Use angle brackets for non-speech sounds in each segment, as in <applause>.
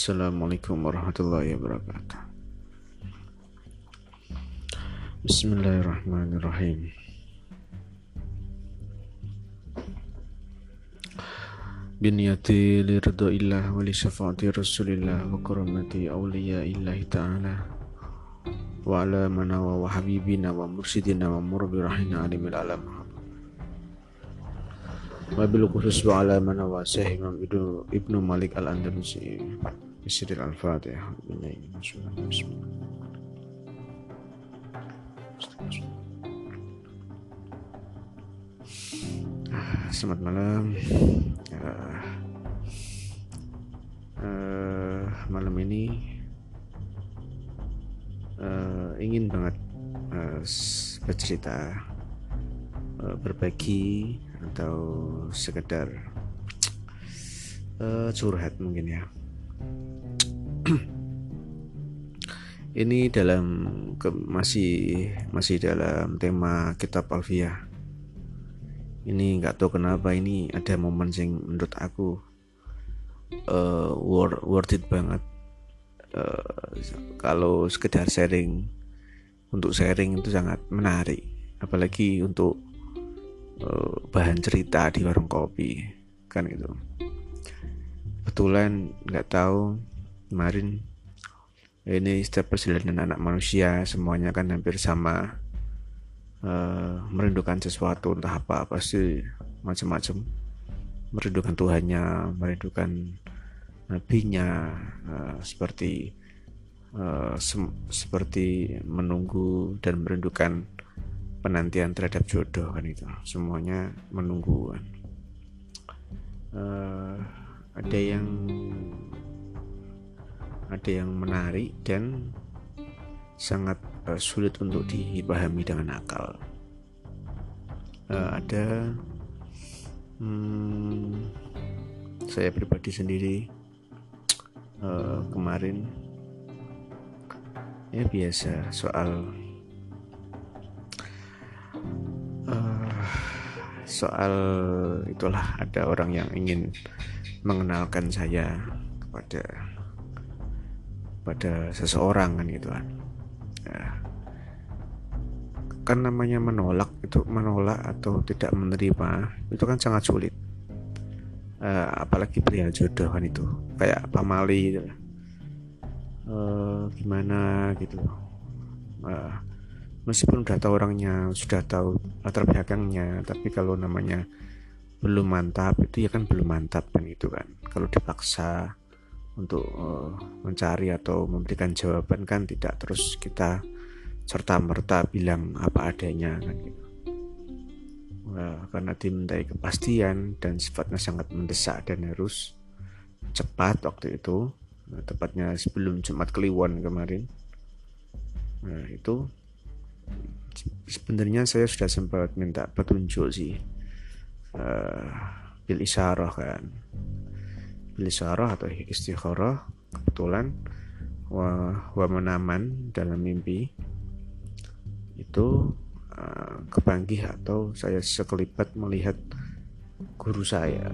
Assalamualaikum warahmatullahi wabarakatuh. Bismillahirrahmanirrahim. Biniyati liridho illah wa li syafaati rasulillah wa karamati awliya illahi ta'ala. Wa ala manawa wa habibina wa mursidina wa murabbi rahina alimil alam. Wabil khusus wa ala mana Imam Ibnu, Ibnu Malik Al-Andalusi Bismillah Al-Fatihah Selamat malam. Uh, uh, Malam ini uh, Ingin banget uh, bercerita uh, Berbagi atau sekedar uh, curhat mungkin ya <clears throat> ini dalam ke, masih masih dalam tema kitab Alfiyah. Ini nggak tahu kenapa ini ada momen yang menurut aku uh, worth, worth it banget. Uh, kalau sekedar sharing untuk sharing itu sangat menarik. Apalagi untuk uh, bahan cerita di warung kopi kan gitu kebetulan nggak tahu kemarin ini setiap perjalanan anak manusia semuanya kan hampir sama uh, merindukan sesuatu entah apa pasti macam-macam. Merindukan Tuhannya merindukan nabinya uh, seperti uh, sem seperti menunggu dan merindukan penantian terhadap jodoh kan itu. Semuanya menunggu uh, ada yang ada yang menarik dan sangat uh, sulit untuk dipahami dengan akal. Uh, ada hmm, saya pribadi sendiri uh, kemarin ya biasa soal soal itulah ada orang yang ingin mengenalkan saya kepada pada seseorang kan gitu kan. Ya. kan namanya menolak itu menolak atau tidak menerima itu kan sangat sulit. Uh, apalagi pria jodoh kan itu kayak pamali gitu uh, gimana gitu. Uh, meskipun udah tahu orangnya sudah tahu latar belakangnya tapi kalau namanya belum mantap itu ya kan belum mantap kan itu kan. Kalau dipaksa untuk uh, mencari atau memberikan jawaban kan tidak terus kita serta merta bilang apa adanya kan gitu. Nah, karena dimintai kepastian dan sifatnya sangat mendesak dan harus cepat waktu itu nah, tepatnya sebelum Jumat Kliwon kemarin. Nah itu sebenarnya saya sudah sempat minta petunjuk sih uh, bil isyarah kan. Bil isyarah atau istikharah kebetulan wa, wa menaman dalam mimpi itu uh, atau saya sekelipat melihat guru saya.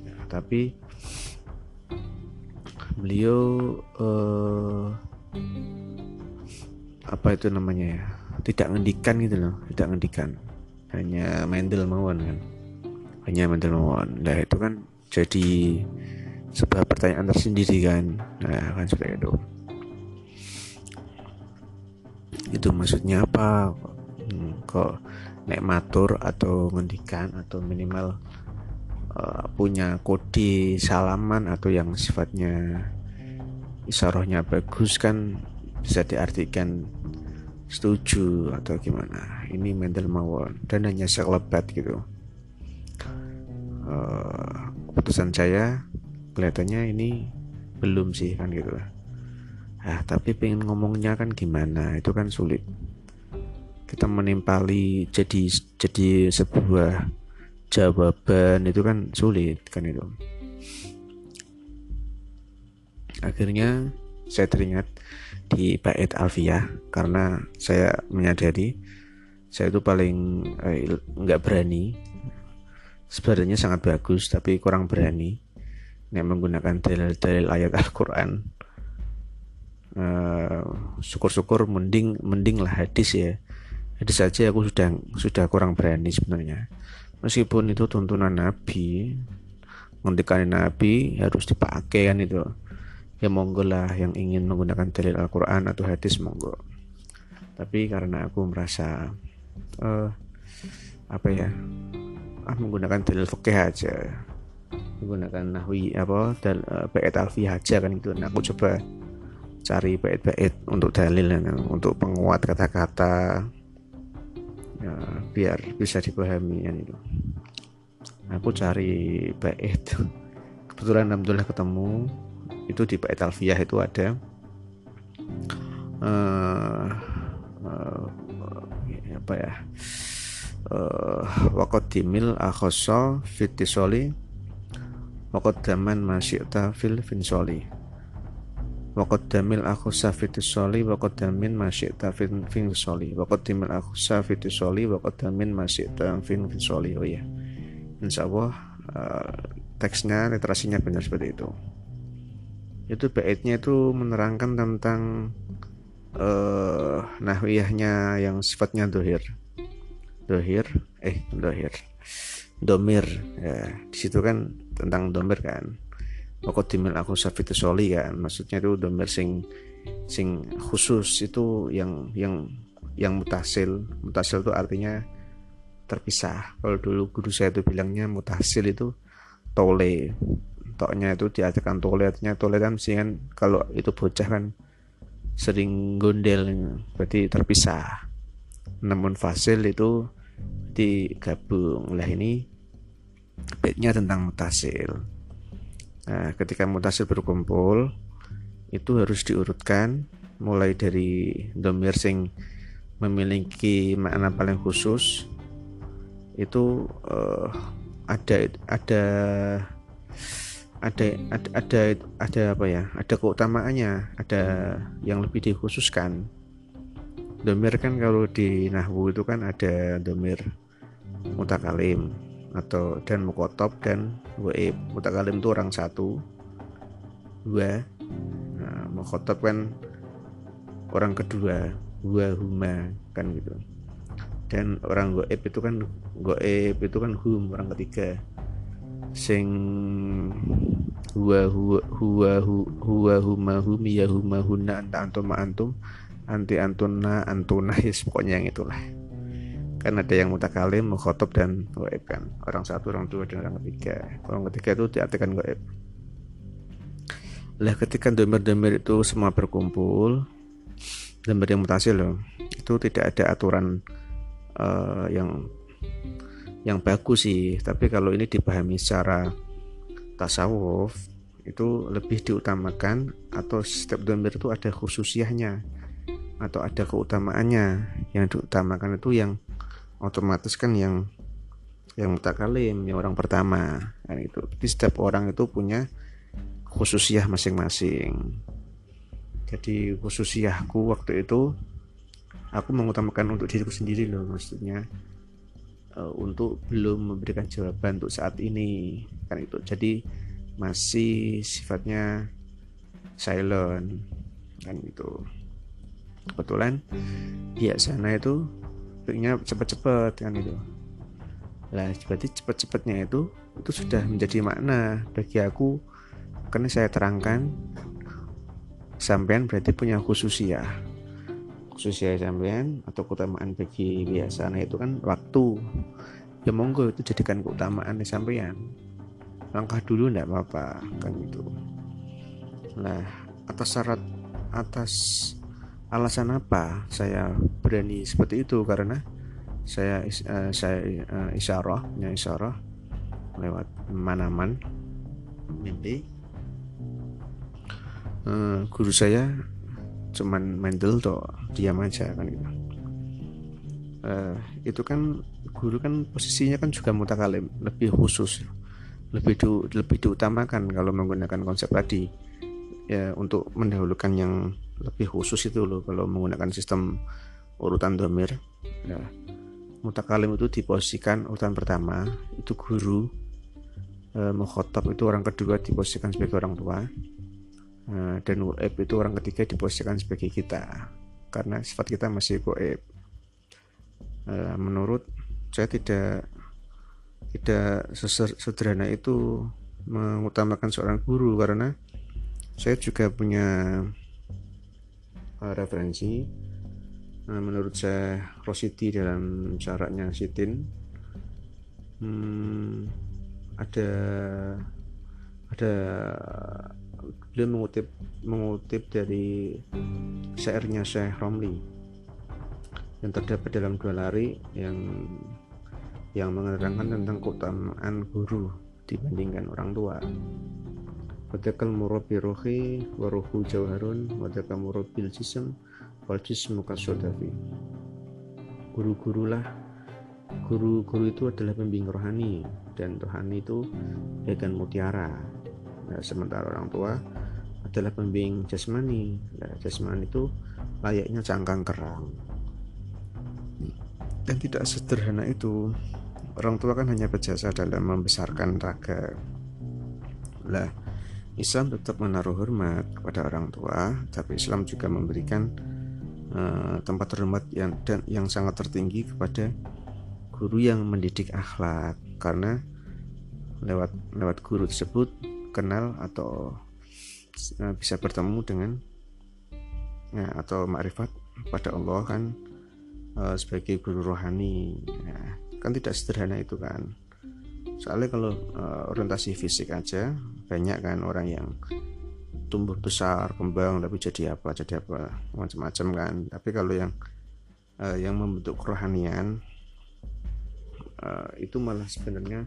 Ya, tapi beliau uh, apa itu namanya ya? Tidak ngendikan gitu loh tidak ngendikan. Hanya mendel mawon kan. Hanya mendel mawon. Nah itu kan jadi sebuah pertanyaan tersendiri kan. Nah kan seperti itu itu maksudnya apa? Hmm, kok nek matur atau ngendikan atau minimal uh, punya kode salaman atau yang sifatnya isarohnya bagus kan bisa diartikan setuju atau gimana. Ini mental mawon. Dan hanya sekelebat gitu. Uh, keputusan saya kelihatannya ini belum sih kan gitu ah tapi pengen ngomongnya kan gimana? Itu kan sulit. Kita menimpali jadi jadi sebuah jawaban itu kan sulit kan itu. Akhirnya saya teringat di bait alfiah karena saya menyadari saya itu paling eh, nggak berani. Sebenarnya sangat bagus tapi kurang berani yang menggunakan dalil-dalil ayat Al-Quran. Uh, syukur-syukur mending mending lah hadis ya. Hadis saja aku sudah sudah kurang berani sebenarnya. Meskipun itu tuntunan Nabi ngendikan Nabi harus dipakai kan itu ya monggo lah yang ingin menggunakan dalil Al-Quran atau hadis monggo. Tapi karena aku merasa uh, apa ya ah menggunakan dalil fikih aja. Menggunakan nahwi apa dal uh, bait alfiyah aja kan itu nah, aku coba cari bait-bait untuk dalil untuk penguat kata-kata ya, biar bisa dipahami kan itu aku cari bait. Kebetulan alhamdulillah ketemu itu di bait alfiyah itu ada uh, uh, apa ya uh, waqaddimil akhoso fitisoli waqaddaman masyikta fil finsoli. Waqaddamil akhosa fitisoli waqaddamin masyikta fin finsoli. Waqaddimil akhosa fitisoli waqaddamin masyikta fin finsoli. Oh ya insya Allah uh, teksnya literasinya benar seperti itu itu baitnya itu menerangkan tentang uh, nahwiyahnya yang sifatnya dohir. Dohir? Eh dohir. Domir. Ya di situ kan tentang domir kan. Dimil aku safitu soli kan. Maksudnya itu domir sing sing khusus itu yang yang yang mutasil. Mutasil itu artinya terpisah. Kalau dulu guru saya itu bilangnya mutasil itu tole toknya itu diartikan tole artinya tole kan kan kalau itu bocah kan sering gondel. Berarti terpisah. Namun fasil itu digabung. Lah ini baitnya tentang mutasil. Nah ketika mutasil berkumpul itu harus diurutkan mulai dari domir sing memiliki makna paling khusus. Itu uh, ada ada ada ada ada ada apa ya? Ada keutamaannya ada yang lebih dikhususkan. Domir kan kalau di nahwu itu kan ada domir mutakalim atau dan mukotop dan waib mutakalim itu orang satu dua nah, mukotop kan orang kedua dua huma kan gitu. Dan orang goib itu kan goib itu kan hum orang ketiga. Sing huwa huwa huwa huwa huma humi ya huma huna anta antum antum anti antuna antuna ya pokoknya yang itulah. Kan ada yang mutakalim mukhotob dan goib kan. Orang satu orang dua dan orang ketiga. Orang ketiga itu diartikan goib lah ketika domir-domir itu semua berkumpul domir yang mutasi loh itu tidak ada aturan uh, yang yang bagus sih. Tapi kalau ini dipahami secara tasawuf itu lebih diutamakan atau setiap domir itu ada khususiahnya atau ada keutamaannya. Yang diutamakan itu yang otomatis kan yang yang mutakalim yang orang pertama. Kan itu jadi setiap orang itu punya khususiah masing-masing. Jadi khususiahku waktu itu aku mengutamakan untuk diriku sendiri loh maksudnya uh, untuk belum memberikan jawaban untuk saat ini kan itu. Jadi masih sifatnya silent kan itu. Kebetulan di sana itu pengennya cepat-cepat kan itu. Lah berarti cepat-cepatnya itu itu sudah menjadi makna bagi aku. Karena saya terangkan sampean berarti punya khususiah khususnya sampean atau keutamaan bagi biasa nah itu kan waktu. Ya monggo itu jadikan keutamaan di sampean. Langkah dulu ndak apa-apa kan itu nah atas syarat atas alasan apa saya berani seperti itu? Karena saya uh, saya uh, isyarah ya isyarah lewat manaman mimpi. Uh, guru saya cuman mendel toh diam aja kan gitu. Uh, itu kan guru kan posisinya kan juga mutakalim lebih khusus lebih du, lebih diutamakan kalau menggunakan konsep tadi. Ya untuk mendahulukan yang lebih khusus itu loh kalau menggunakan sistem urutan domir. Ya mutakalim itu diposisikan urutan pertama itu guru uh, mukhotob itu orang kedua diposisikan sebagai orang tua dan goib itu orang ketiga diposisikan sebagai kita karena sifat kita masih goib. Uh, menurut saya tidak tidak sederhana itu mengutamakan seorang guru karena saya juga punya uh, referensi. Menurut saya Rosidi dalam syaratnya Sitin hmm, ada ada dia mengutip mengutip dari syairnya Syekh Romli yang terdapat dalam dua lari yang yang menerangkan tentang keutamaan guru dibandingkan orang tua. Wadakal murabbi ruhi wa ruhu jawharun wadakal murabbil jism wal jismu kasodafi. Guru-gurulah guru-guru itu adalah pembimbing rohani dan rohani itu bagian mutiara. Nah, sementara orang tua adalah pembimbing jasmani. Nah, jasmani itu layaknya cangkang kerang. Dan tidak sederhana itu orang tua kan hanya berjasa dalam membesarkan raga lah Islam tetap menaruh hormat kepada orang tua tapi Islam juga memberikan uh, tempat hormat yang dan yang sangat tertinggi kepada guru yang mendidik akhlak karena lewat lewat guru tersebut kenal atau uh, bisa bertemu dengan ya, atau makrifat pada Allah kan uh, sebagai guru rohani. Ya, kan tidak sederhana itu kan. Soalnya kalau uh, orientasi fisik aja banyak kan orang yang tumbuh besar kembang tapi jadi apa jadi apa macam-macam kan. Tapi kalau yang yang membentuk kerohanian uh, itu malah sebenarnya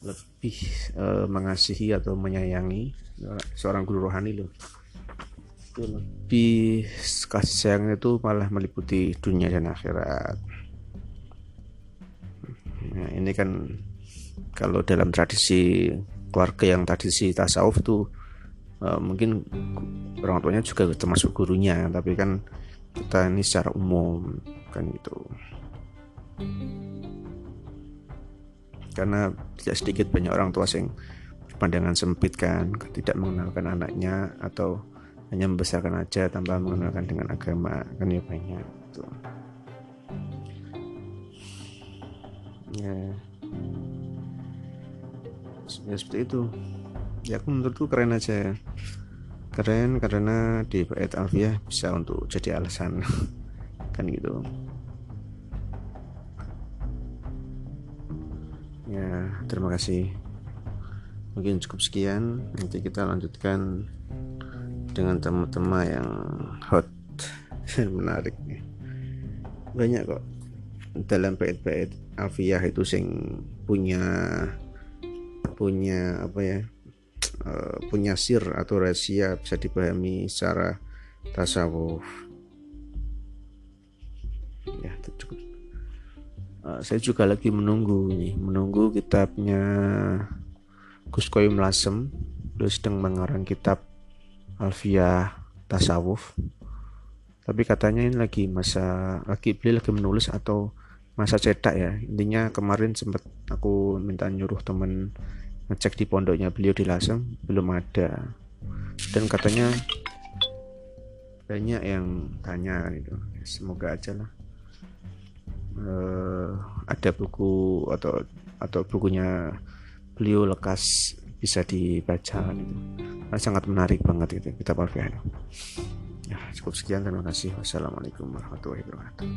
lebih uh, mengasihi atau menyayangi seorang guru rohani loh itu lebih kasih sayangnya itu malah meliputi dunia dan akhirat Nah, ini kan kalau dalam tradisi keluarga yang tradisi tasawuf tuh uh, mungkin orang tuanya juga termasuk gurunya, tapi kan kita ini secara umum kan itu. Karena tidak sedikit banyak orang tua yang pandangan sempit kan, tidak mengenalkan anaknya atau hanya membesarkan aja tanpa mengenalkan dengan agama kan ya banyak. Gitu. ya ya seperti itu ya aku menurutku keren aja ya keren karena di bait alfiah bisa untuk jadi alasan <laughs> kan gitu ya terima kasih. Mungkin cukup sekian. Nanti kita lanjutkan dengan tema-tema yang hot dan <laughs> menarik. Banyak kok. Dalam bait-bait Alfiyah itu sing punya punya apa ya uh, punya sir atau rahasia bisa dipahami secara tasawuf. Ya cukup uh, saya juga lagi menunggu nih menunggu kitabnya Gus Koyum Lasem. Beliau sedang mengarang kitab Alfiyah tasawuf. Tapi katanya ini lagi masa lagi beliau lagi menulis atau masa cetak ya. Intinya kemarin sempat aku minta nyuruh temen ngecek di pondoknya beliau di Lasem. Belum ada. Dan katanya banyak yang tanya gitu. Semoga aja lah uh, ada buku atau atau bukunya beliau lekas bisa dibaca gitu. Nah, sangat menarik banget itu kita Alfiah. Ya cukup sekian terima kasih. Wassalamualaikum warahmatullahi wabarakatuh